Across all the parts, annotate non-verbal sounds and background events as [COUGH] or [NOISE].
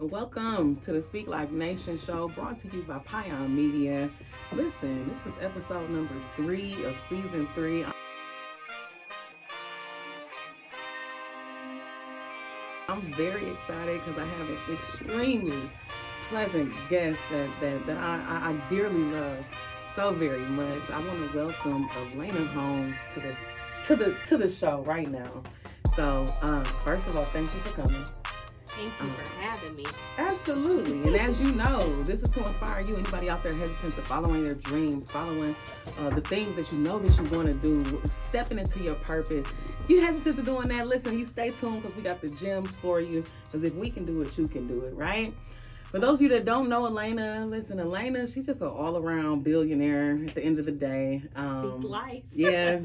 Welcome to the Speak Life Nation show brought to you by Pion Media. Listen, this is episode number three of season three. I'm very excited because I have an extremely pleasant guest that, that, that I, I dearly love so very much. I want to welcome Elena Holmes to the to the to the show right now. So, um, first of all, thank you for coming. Thank you for having me. Absolutely. And as you know, this is to inspire you, anybody out there hesitant to following their dreams, following uh, the things that you know that you want to do, stepping into your purpose. If you hesitant to doing that, listen, you stay tuned because we got the gems for you. Because if we can do it, you can do it, right? For those of you that don't know Elena, listen, Elena, she's just an all-around billionaire at the end of the day. Um, Speak life. [LAUGHS] yeah,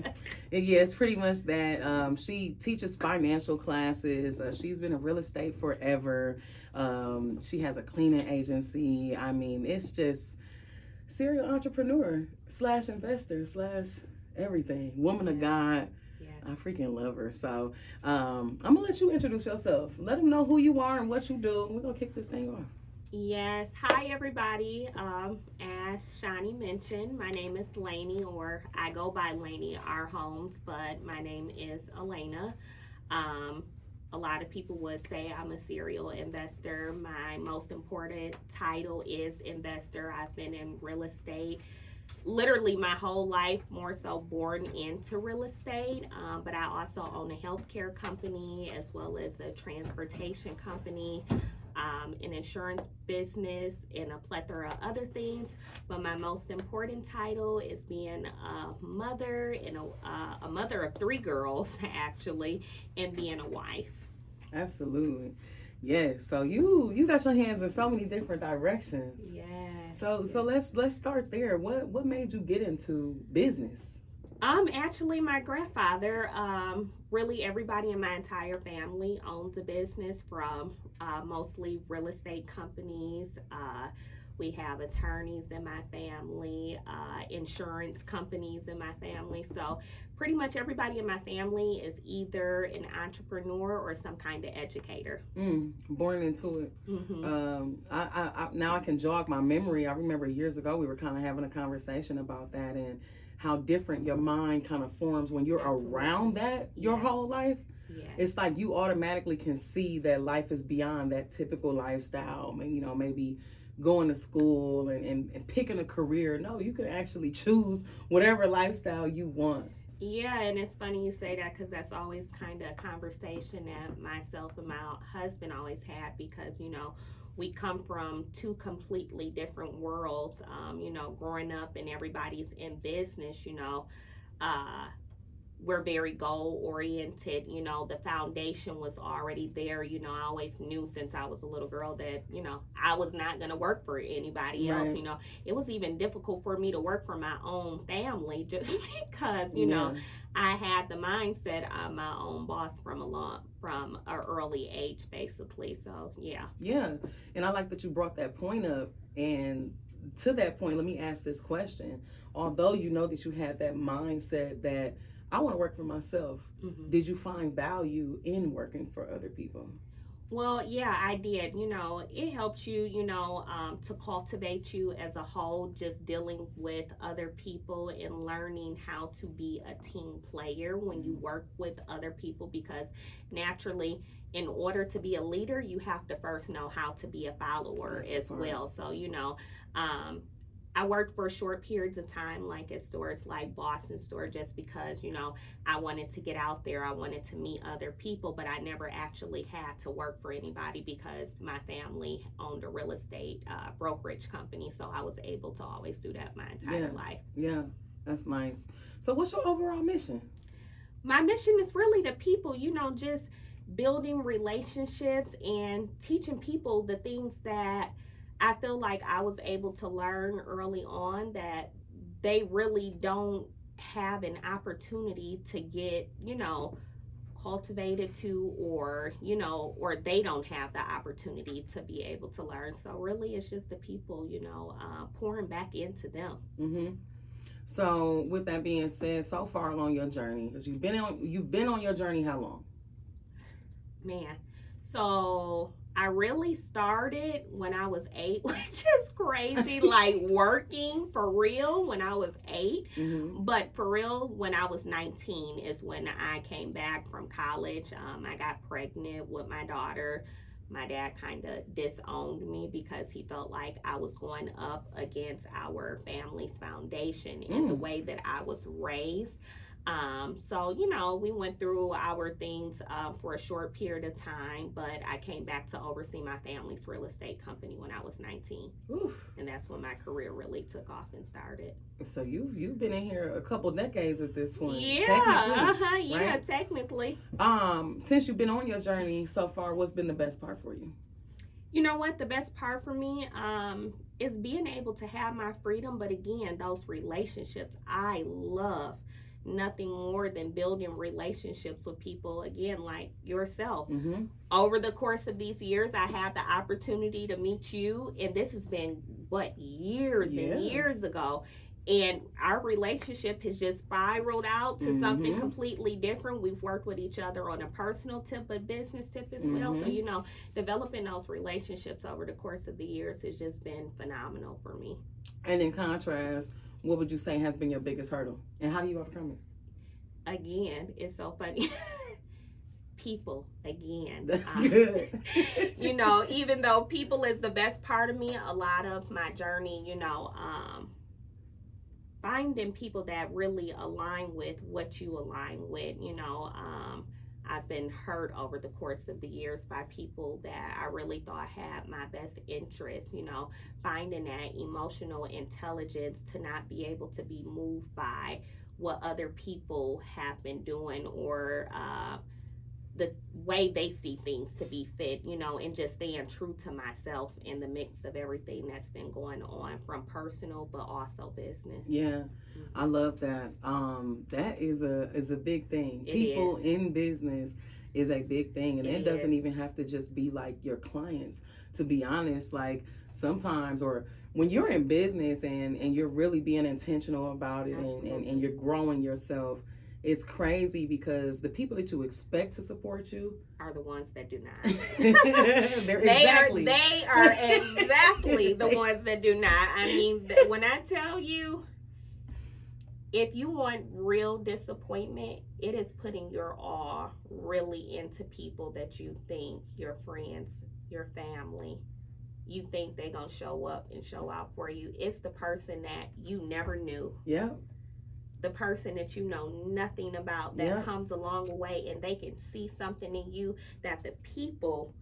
yeah, it's pretty much that. Um, she teaches financial classes. Uh, she's been in real estate forever. Um, she has a cleaning agency. I mean, it's just serial entrepreneur slash investor slash everything. Woman yeah. of God. I freaking love her. So um, I'm gonna let you introduce yourself. Let them know who you are and what you do. We're gonna kick this thing off. Yes. Hi, everybody. Um, as Shani mentioned, my name is Laney, or I go by Laney R. Holmes, but my name is Elena. Um, a lot of people would say I'm a serial investor. My most important title is investor. I've been in real estate literally my whole life, more so born into real estate. Um, but I also own a healthcare company as well as a transportation company um, an insurance business, and a plethora of other things. But my most important title is being a mother and a, uh, a mother of three girls, [LAUGHS] actually, and being a wife. Absolutely. Yes. So you you got your hands in so many different directions. Yes. So so let's let's start there. What what made you get into business? Um, actually, my grandfather, um, really everybody in my entire family owns a business from uh, mostly real estate companies. Uh, we have attorneys in my family, uh, insurance companies in my family. So, pretty much everybody in my family is either an entrepreneur or some kind of educator. Mm, born into it. Mm-hmm. Um, I, I, I, now I can jog my memory. I remember years ago we were kind of having a conversation about that and how different your mind kind of forms when you're Absolutely. around that your yes. whole life. Yes. It's like you automatically can see that life is beyond that typical lifestyle. And, you know, maybe going to school and, and, and picking a career. No, you can actually choose whatever lifestyle you want. Yeah, and it's funny you say that because that's always kind of a conversation that myself and my husband always had because, you know, we come from two completely different worlds. Um, you know, growing up and everybody's in business, you know, uh, we're very goal oriented. You know, the foundation was already there. You know, I always knew since I was a little girl that, you know, I was not going to work for anybody right. else. You know, it was even difficult for me to work for my own family [LAUGHS] just because, you yeah. know, I had the mindset I'm my own boss from a long from an early age basically. So yeah. Yeah. And I like that you brought that point up and to that point, let me ask this question. Although you know that you had that mindset that I want to work for myself. Mm-hmm. Did you find value in working for other people? Well, yeah, I did. You know, it helps you, you know, um, to cultivate you as a whole, just dealing with other people and learning how to be a team player when you work with other people because naturally, in order to be a leader, you have to first know how to be a follower That's as well. So, you know, um, I worked for short periods of time, like at stores like Boston Store, just because, you know, I wanted to get out there. I wanted to meet other people, but I never actually had to work for anybody because my family owned a real estate uh, brokerage company. So I was able to always do that my entire yeah. life. Yeah, that's nice. So, what's your overall mission? My mission is really the people, you know, just building relationships and teaching people the things that I feel like I was able to learn early on that they really don't have an opportunity to get, you know, cultivated to or you know or they don't have the opportunity to be able to learn. So really it's just the people you know uh, pouring back into them. Mm-hmm. so with that being said so far along your journey because you've been on you've been on your journey how long? Man so I really started when I was eight, [LAUGHS] which is crazy, like working for real when I was 8 Mm-hmm. But for real, when I was 19 is when I came back from college. Um, I got pregnant with my daughter. My dad kind of disowned me because he felt like I was going up against our family's foundation in the Mm. way that I was raised. Um, so, you know, we went through our things uh, for a short period of time, but I came back to oversee my family's real estate company when I was 19. Oof. And that's when my career really took off and started. So you've you've been in here a couple decades at this point. Yeah, technically. uh-huh, yeah, right? technically. Um, since you've been on your journey so far, what's been the best part for you? You know what? The best part for me um, is being able to have my freedom. But again, those relationships, I love nothing more than building relationships with people, again, like yourself. Mm-hmm. Over the course of these years, I had the opportunity to meet you, and this has been what years Yeah. and years ago. And our relationship has just spiraled out to something Mhm. completely different. We've worked with each other on a personal tip, but business tip as well. So, Mhm. you know, developing those relationships over the course of the years has just been phenomenal for me. And in contrast, what would you say has been your biggest hurdle, and how do you overcome it? Again, it's so funny. [LAUGHS] People, again. That's um, good. [LAUGHS] you know, even though people is the best part of me, a lot of my journey, you know, um, finding people that really align with what you align with, you know, um, I've been hurt over the course of the years by people that I really thought had my best interest, you know, finding that emotional intelligence to not be able to be moved by what other people have been doing or, uh, the way they see things to be fit, you know, and just staying true to myself in the mix of everything that's been going on from personal but also business. Yeah, I love that. Um, that is a is a big thing. It People is. in business is a big thing, and it, It doesn't even have to just be like your clients. To be honest, like sometimes or when you're in business and and you're really being intentional about it and, and, and you're growing yourself it's crazy because the people that you expect to support you Are the ones that do not. [LAUGHS] [LAUGHS] they're they exactly are they are exactly [LAUGHS] the ones that do not. I mean, th- when I tell you if you want real disappointment, it is putting your all really into people that you think your friends, your family, you think they're going to show up and show out for you. It's the person that you never knew, yeah the person that you know nothing about that Yeah. comes along the way and they can see something in you that the people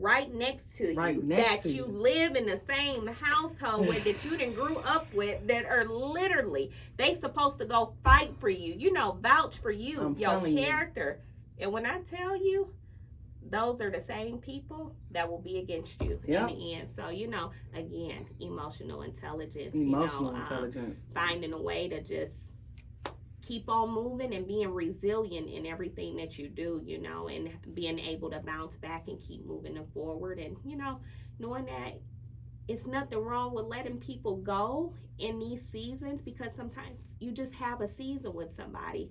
right next to Right you next that you you. live in the same household with that you didn't grew up with that are literally they supposed to go fight for you you know vouch for you I'm your telling you. character and when i tell you those are the same people that will be against you Yeah. in the end so you know again emotional intelligence emotional you know, um, intelligence finding a way to just keep on moving and being resilient in everything that you do, you know, and being able to bounce back and keep moving them forward. And, you know, knowing that it's nothing wrong with letting people go in these seasons because sometimes you just have a season with somebody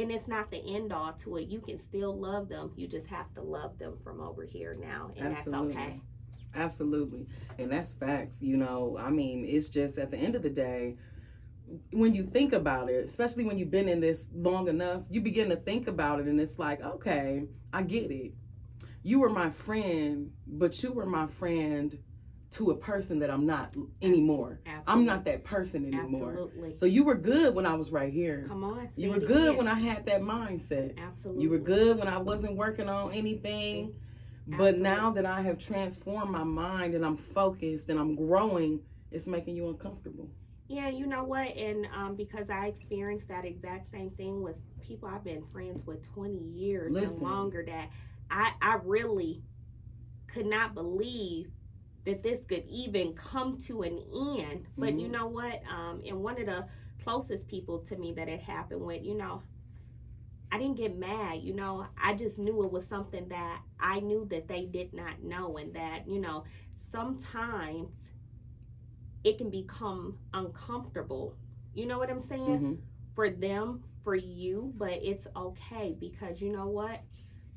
and it's not the end all to it. You can still love them. You just have to love them from over here now. And Absolutely. that's okay. Absolutely. And that's facts. You know, I mean, it's just at the end of the day, when you think about it, especially when you've been in this long enough, you begin to think about it and it's like, okay, I get it. You were my friend, but you were my friend to a person that I'm not anymore. I'm not that person anymore. Absolutely. So you were good when I was right here. Come on. You were good when I had that mindset. Absolutely. You were good when I wasn't working on anything. Absolutely. But now that I have transformed my mind and I'm focused and I'm growing, it's making you uncomfortable. Yeah, you know what? And um, because I experienced that exact same thing with people I've been friends with 20 years Listen. and longer, that I, I really could not believe that this could even come to an end. But you Mhm. know what? Um, and one of the closest people to me that it happened with, you know, I didn't get mad, you know. I just knew it was something that I knew that they did not know, and that, you know, sometimes it can become uncomfortable. You know what I'm saying? Mhm. For them, for you, but it's okay because you know what?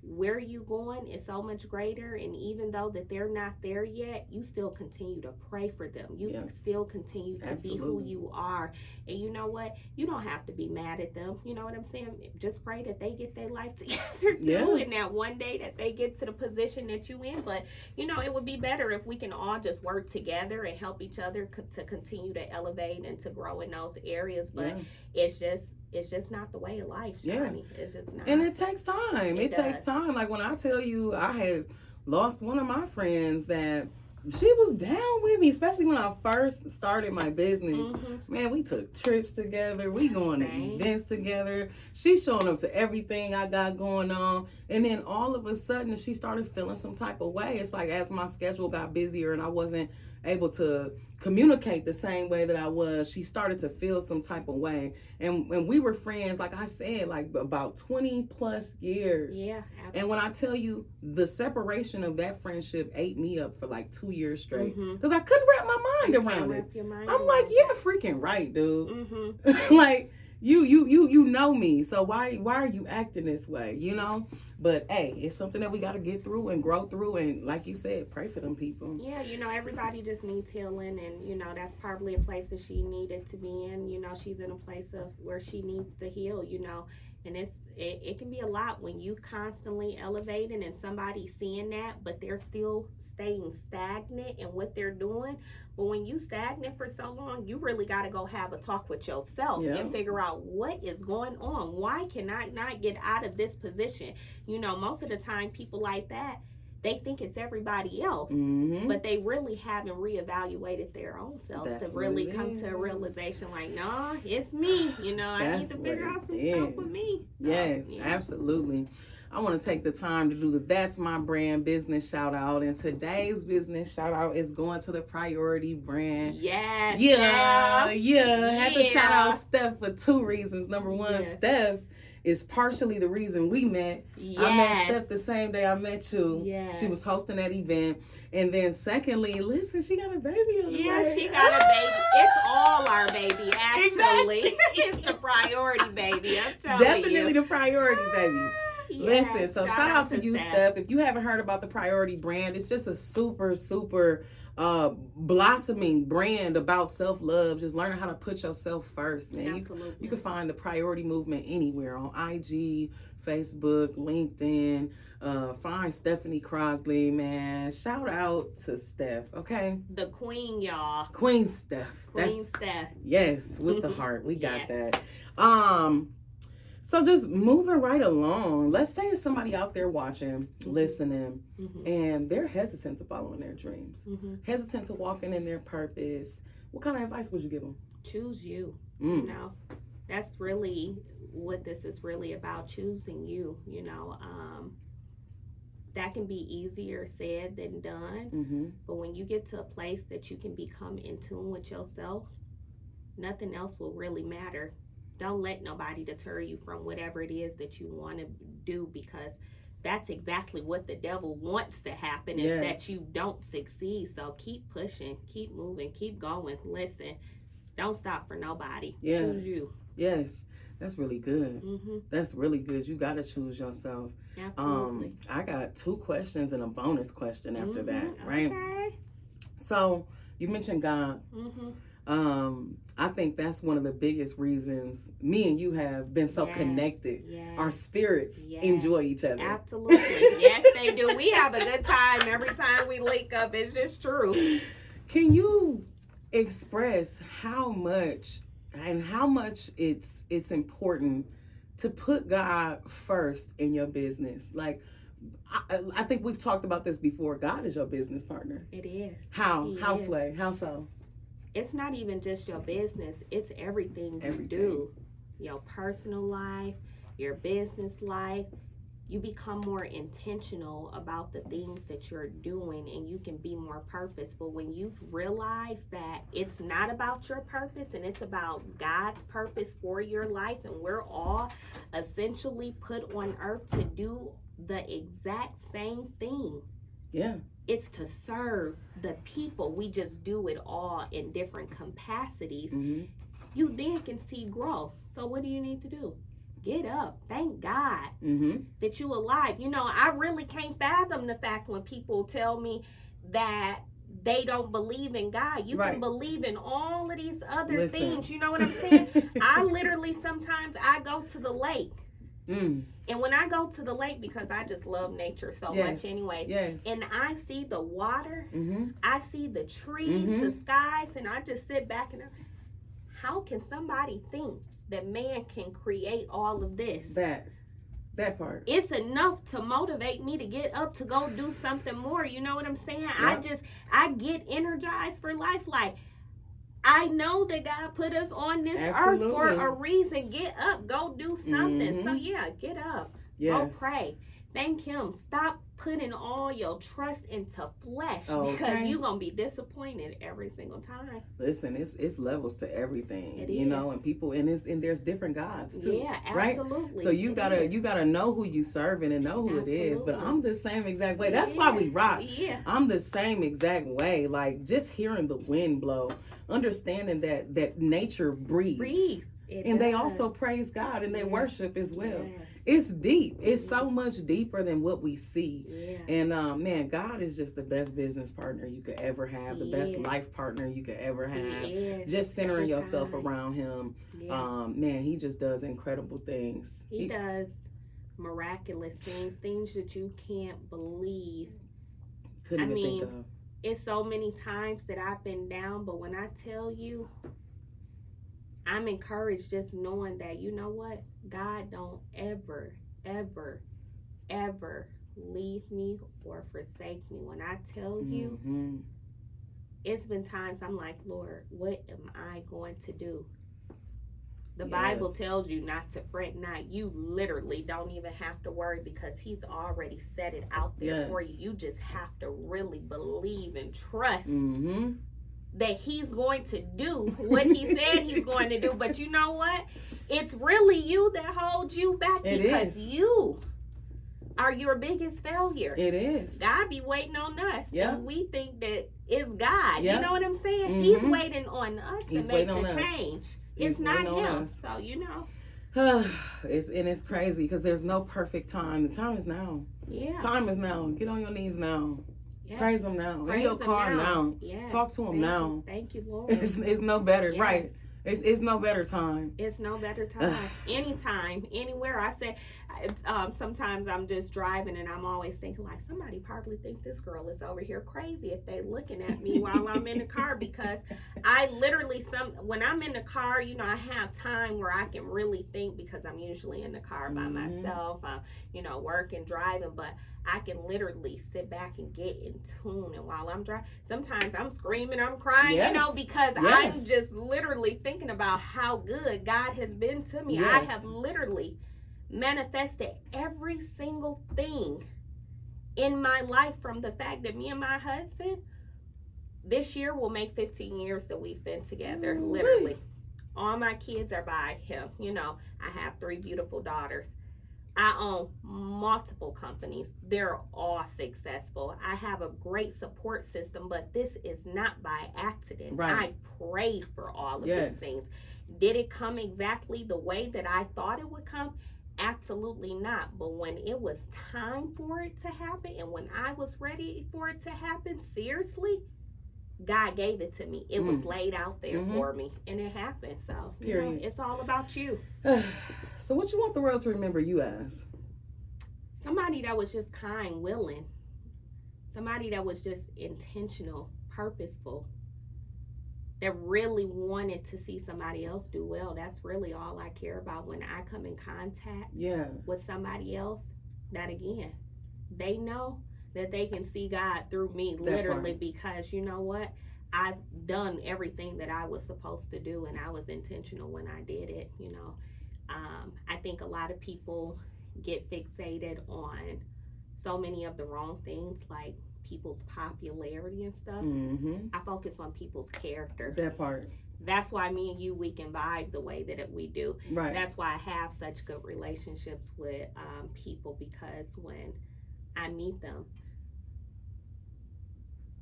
Where you going is so much greater and even though that they're not there yet you still continue to pray for them. You still continue to be who you are. And you know what? You don't have to be mad at them. You know what i'm saying? Just pray that they get their life [LAUGHS] together too Yeah. and that one day that they get to the position that you in. But you know it would be better if we can all just work together and help each other co- to continue to elevate and to grow in those areas. But Yeah. it's just it's just not the way of life Yeah. It's just not And it takes time. It, It takes time. Like when I tell you, I had lost one of my friends that she was down with me, especially when I first started my business. Mhm. Man, we took trips together. We going to Same. events together. She's showing up to everything I got going on. And then all of a sudden, she started feeling some type of way. It's like as my schedule got busier and I wasn't able to communicate the same way that I was, she started to feel some type of way. And when we were friends, like I said, like about 20 plus years. yeah Absolutely. And when I tell you the separation of that friendship ate me up for like two years straight. Because I couldn't wrap my mind around it. Mind I'm like, yeah, freaking right, dude. Mm-hmm. [LAUGHS] like you, you, you, you know me. So why, why are you acting this way? You know. But hey, it's something that we got to get through and grow through. And like you said, pray for them people. Yeah, you know, everybody just needs healing, and you know that's probably a place that she needed to be in. You know, she's in a place of where she needs to heal. You know, and it's it, it can be a lot when you constantly elevating and somebody seeing that, but they're still staying stagnant in what they're doing. But when you stagnant for so long, you really got to go have a talk with yourself Yeah. and figure out what is going on. Why can I not get out of this position? You know, most of the time, people like that. They think it's everybody else Mm-hmm. but they really haven't reevaluated their own selves That's to really come to a realization like nah it's me you know i need to figure out some it stuff is. with me So, Yes, yeah. absolutely. I want to take the time to do the That's My Brand business shout out. And today's business shout out is going to the Priority Brand. yes Yeah, yeah. Had to shout out Steph for two reasons. Number one, Yes. Steph is partially the reason we met. yes. I met Steph the same day I met you. Yes. She was hosting that event. And then secondly, listen, she got a baby on the yeah, way. she got a baby. [LAUGHS] It's all our baby, actually. Exactly. [LAUGHS] it's the priority baby. I'm telling Definitely you. the priority, baby. Yes, Listen, so shout, out to you, Steph. If you haven't heard about the Priority brand, it's just a super, super uh blossoming brand about self-love. Just learning how to put yourself first, man. You, Absolutely. you can find the Priority movement anywhere on IG, Facebook, LinkedIn. Uh, find Stephanie Crosley, man. Shout out to Steph, okay? the queen, y'all. Queen Steph. Queen That's Steph. Yes, with the [LAUGHS] heart. We got Yes. that. Um so just moving right along. Let's say it's somebody out there watching, listening, hmm and they're hesitant to follow in their dreams. hmm Hesitant to walking in their purpose. What kind of advice would you give them? Choose you. you Mm. know that's really what this is really about choosing you you know um that can be easier said than done hmm but when you get to a place that you can become in tune with yourself nothing else will really matter don't let nobody deter you from whatever it is that you want to do because that's exactly what the devil wants to happen is Yes. that you don't succeed so keep pushing keep moving keep going listen don't stop for nobody Yeah. choose you Yes. That's really good. hmm That's really good. You gotta choose yourself. Absolutely. Um, I got two questions and a bonus question after that, Mhm. right? Okay. So you mentioned God. hmm Um, I think that's one of the biggest reasons me and you have been so Yeah. connected. Yeah. Our spirits Yeah. enjoy each other. Absolutely. [LAUGHS] yes, they do. We have a good time every time we link up. It's just true. Can you express how much and how much it's it's important to put God first in your business? Like I, I think we've talked about this before. God is your business partner. It is. How? He how is. sway? How so? It's not even just your business, it's everything you do. Your personal life, your business life. You become more intentional about the things that you're doing and you can be more purposeful when you realize that it's not about your purpose and it's about God's purpose for your life and we're all essentially put on earth to do the exact same thing Yeah. it's to serve the people. We just do it all in different capacities. hmm You then can see growth. So what do you need to do? get up. Thank God Mm-hmm. that you alive. You know, I really can't fathom the fact when people tell me that they don't believe in God. You Right. can believe in all of these other Listen. things. You know what I'm saying? [LAUGHS] I literally sometimes I go to the lake. Mm. And when I go to the lake because I just love nature so Yes. much anyways. Yes. And I see the water, mm-hmm. I see the trees, Mhm. the skies, and I just sit back and I, how can somebody think that man can create all of this? That. That part. it's enough to motivate me to get up to go do something more. You know what I'm saying? I just I get energized for life. Like I know that God put us on this earth for a reason. Get up, go do something. So Mhm. yeah, get up. Yes. Go pray. Thank him. Stop putting all your trust into flesh because you're gonna be disappointed every single time. Listen, it's it's levels to everything. It you know, and people and it's and there's different gods too. yeah, right? absolutely. So you It gotta is. you gotta know who you serving and know who it is. But I'm the same exact way. That's why we rock. Yeah. I'm the same exact way. Like just hearing the wind blow, understanding that that nature breathes. Breathe. It And they also praise God and they Yeah. worship as well. Yes. It's deep. It's so much deeper than what we see. Yeah. And um, man, God is just the best business partner you could ever have, the best life partner you could ever have. Yeah. Just centering yourself around Him. Yeah. Um, man, He just does incredible things. he does miraculous things, things that you can't believe. couldn't I even mean, think of. It's so many times that I've been down, but when I tell you, I'm encouraged just knowing that you know what, God don't ever, ever, ever leave me or forsake me. When I tell you, Mhm. it's been times I'm like, Lord, what am I going to do? The Bible tells you not to fret not. You literally don't even have to worry because He's already set it out there for you. You just have to really believe and trust Mhm. that He's going to do what He said He's [LAUGHS] going to do. But you know what? It's really you that holds you back It because is. you are your biggest failure. It is. God be waiting on us. Yeah. And we think that it's God. Yeah. You know what I'm saying? He's Mhm. waiting on us He's to make the on us. It's not on him. us. So you know. [SIGHS] it's and it's crazy because there's no perfect time. The time is now. Yeah. Time is now. Get on your knees now. Yes. Praise Him now. In your car now. Yes. Talk to him Thank now. You. Thank you, [LAUGHS] Lord. It's, it's no better, Yes. right? It's it's no better time. It's no better [SIGHS] time. Anytime, anywhere. I say, um, sometimes I'm just driving and I'm always thinking like somebody probably think this girl is over here crazy if they looking at me while I'm in the car because I literally some when I'm in the car, you know, I have time where I can really think because I'm usually in the car by Mhm. myself. I'm, you know, working, driving, but I can literally sit back and get in tune. And while I'm driving, sometimes I'm screaming, I'm crying, you know, because Yes. I'm just literally thinking about how good God has been to me. I have literally manifested every single thing in my life from the fact that me and my husband this year will make 15 years that we've been together Ooh-wee. literally all my kids are by him you know i have three beautiful daughters i own multiple companies they're all successful i have a great support system but this is not by accident Right. i prayed for all of Yes. these things did it come exactly the way that i thought it would come Absolutely not. But when it was time for it to happen and when I was ready for it to happen, seriously, God gave it to me. It was laid out there Mhm. for me and it happened. So, you know, it's all about you. [SIGHS] so what you want the world to remember you as? Somebody that was just kind, willing. Somebody that was just intentional, purposeful. That really wanted to see somebody else do well. That's really all I care about when I come in contact Yeah. with somebody else, that again, they know that they can see God through me, That literally, part. because you know what? I've done everything that I was supposed to do, and I was intentional when I did it. You know, um, I think a lot of people get fixated on so many of the wrong things, like people's popularity and stuff. Mm-hmm. I focus on people's character. That part. That's why me and you we can vibe the way that we do Right. that's why I have such good relationships with um, people because when I meet them,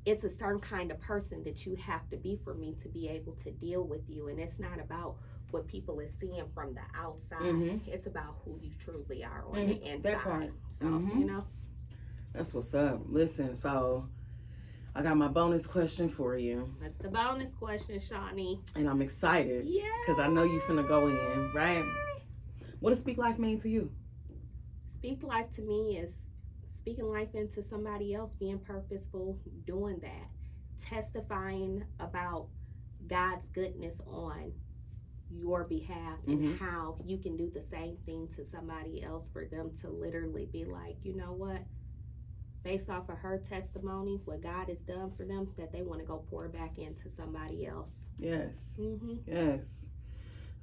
it's a certain kind of person that you have to be for me to be able to deal with you. And it's not about what people is seeing from the outside. Mm-hmm. It's about who you truly are on Mhm, the that inside. part. So Mhm. you know, That's what's up. Listen, so I got my bonus question for you, that's the bonus question, Shawnee. and I'm excited Yeah. because I know you're finna go in, right? What does speak life mean to you? Speak life to me is speaking life into somebody else, being purposeful, doing that, testifying about God's goodness on your behalf and how you can do the same thing to somebody else for them to literally be like, you know what? Based off of her testimony, what God has done for them, that they want to go pour back into somebody else. Yes. Mm-hmm. Yes.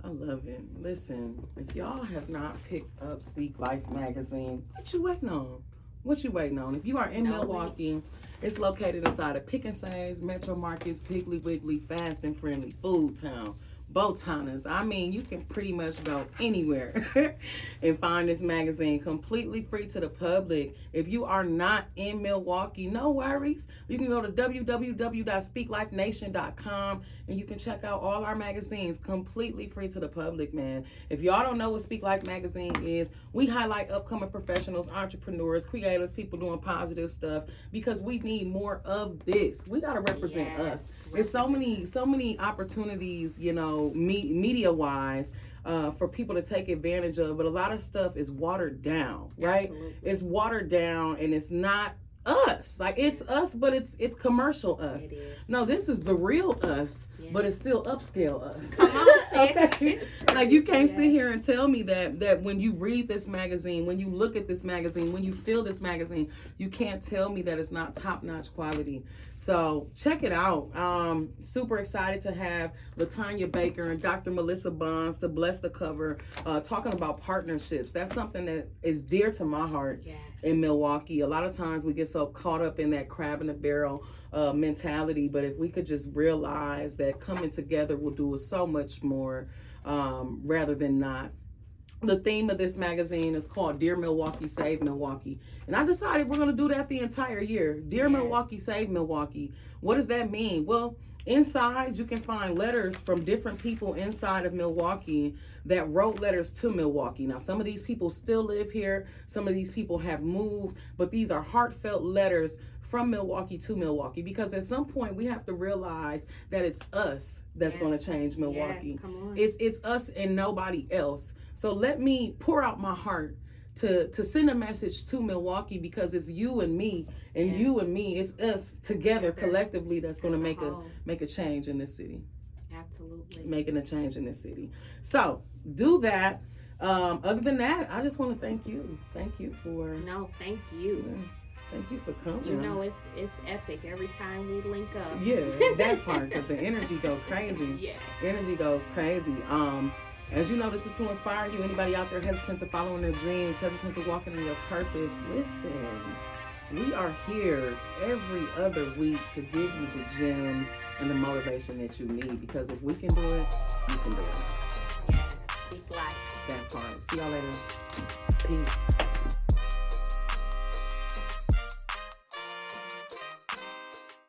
I love it. Listen, if y'all have not picked up Speak Life magazine, what you waiting on? What you waiting on? If you are in No Milwaukee, it's located inside of Pick and Saves, Metro Markets, Piggly Wiggly, Fast and Friendly, Food Town, Botanas. I mean, you can pretty much go anywhere [LAUGHS] and find this magazine completely free to the public. If you are not in Milwaukee, no worries. You can go to www.speaklifenation.com and you can check out all our magazines completely free to the public, man. If y'all don't know what Speak Life magazine is, we highlight upcoming professionals, entrepreneurs, creators, people doing positive stuff because we need more of this. We got to represent Yes, us. There's so many so many opportunities, you know, me, media wise, uh, for people to take advantage of, but a lot of stuff is watered down, right? Absolutely. It's watered down, and it's not us. Like it's us, but it's it's commercial us. It. No, this is the real us, Yeah. but it's still upscale us. [LAUGHS] Okay. [LAUGHS] Like you can't Yeah. sit here and tell me that that when you read this magazine, when you look at this magazine, when you feel this magazine, you can't tell me that it's not top notch quality. So check it out. Um, super excited to have Latanya Baker and Dr. Melissa Bonds to bless the cover, uh, talking about partnerships. That's something that is dear to my heart Yes. In Milwaukee. A lot of times we get so caught up in that crab in the barrel uh, mentality, but if we could just realize that coming together will do so much more um, rather than not. The theme of this magazine is called Dear Milwaukee, Save Milwaukee. And I decided we're going to do that the entire year. Dear Yes. Milwaukee, Save Milwaukee. What does that mean? Well, inside you can find letters from different people inside of Milwaukee that wrote letters to Milwaukee. Now, some of these people still live here, some of these people have moved, but these are heartfelt letters from Milwaukee to Milwaukee because at some point we have to realize that it's us that's Yes. going to change Milwaukee. Yes, come on. It's it's us and nobody else. So let me pour out my heart to to send a message to Milwaukee because it's you and me and Yeah. you and me. It's us together collectively that's going to As a make a make a change in this city. Absolutely. Making a change in this city. So do that. Um, other than that, I just want to thank you. Thank you for No, thank you. thank you for coming. You know it's it's epic every time we link up. Yeah, that part because the [LAUGHS] energy go crazy. Yeah, energy goes crazy. Um, as you know, this is to inspire you. Anybody out there hesitant to following their dreams, hesitant to walking in your purpose, listen. We are here every other week to give you the gems and the motivation that you need. Because if we can do it, you can do it. Yes. It's life. That part. See y'all later. Peace.